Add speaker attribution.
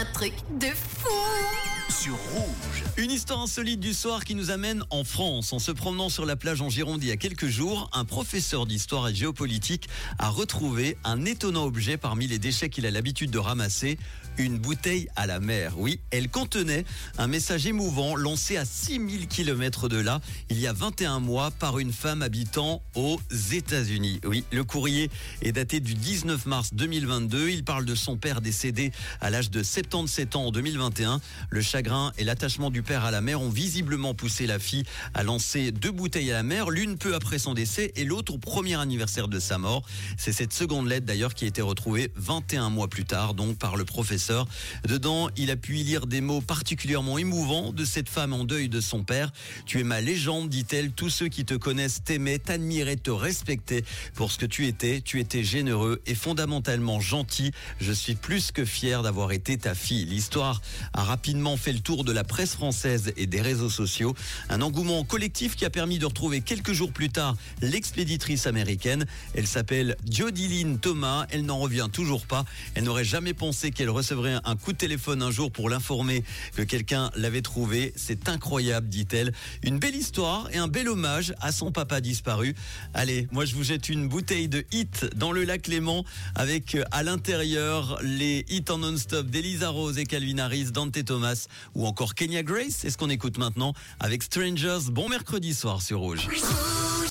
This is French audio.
Speaker 1: Un truc de fou
Speaker 2: Rouge.
Speaker 3: Une histoire insolite du soir qui nous amène en France. En se promenant sur la plage en Gironde il y a quelques jours, un professeur d'histoire et géopolitique a retrouvé un étonnant objet parmi les déchets qu'il a l'habitude de ramasser, une bouteille à la mer. Oui, elle contenait un message émouvant lancé à 6000 km de là, il y a 21 mois, par une femme habitant aux États-Unis. Oui, le courrier est daté du 19 mars 2022. Il parle de son père décédé à l'âge de 77 ans en 2021. Le chagrin et l'attachement du père à la mer ont visiblement poussé la fille à lancer deux bouteilles à la mer, l'une peu après son décès et l'autre au premier anniversaire de sa mort. C'est cette seconde lettre d'ailleurs qui a été retrouvée 21 mois plus tard, donc par le professeur. Dedans, il a pu y lire des mots particulièrement émouvants de cette femme en deuil de son père. Tu es ma légende, dit-elle. Tous ceux qui te connaissent t'aimaient, t'admiraient, te respectaient pour ce que tu étais. Tu étais généreux et fondamentalement gentil. Je suis plus que fier d'avoir été ta fille. L'histoire a rapidement fait le tour de la presse française et des réseaux sociaux. Un engouement collectif qui a permis de retrouver quelques jours plus tard l'expéditrice américaine. Elle s'appelle Jodiline Thomas. Elle n'en revient toujours pas. Elle n'aurait jamais pensé qu'elle recevrait un coup de téléphone un jour pour l'informer que quelqu'un l'avait trouvée. C'est incroyable, dit-elle. Une belle histoire et un bel hommage à son papa disparu. Allez, moi je vous jette une bouteille de hit dans le lac Léman avec euh, à l'intérieur les hits en non-stop d'Elisa Rose et Calvin Harris, Dante Thomas ou encore Kenya Grace. C'est ce qu'on écoute maintenant avec Strangers? Bon mercredi soir sur
Speaker 1: Rouge.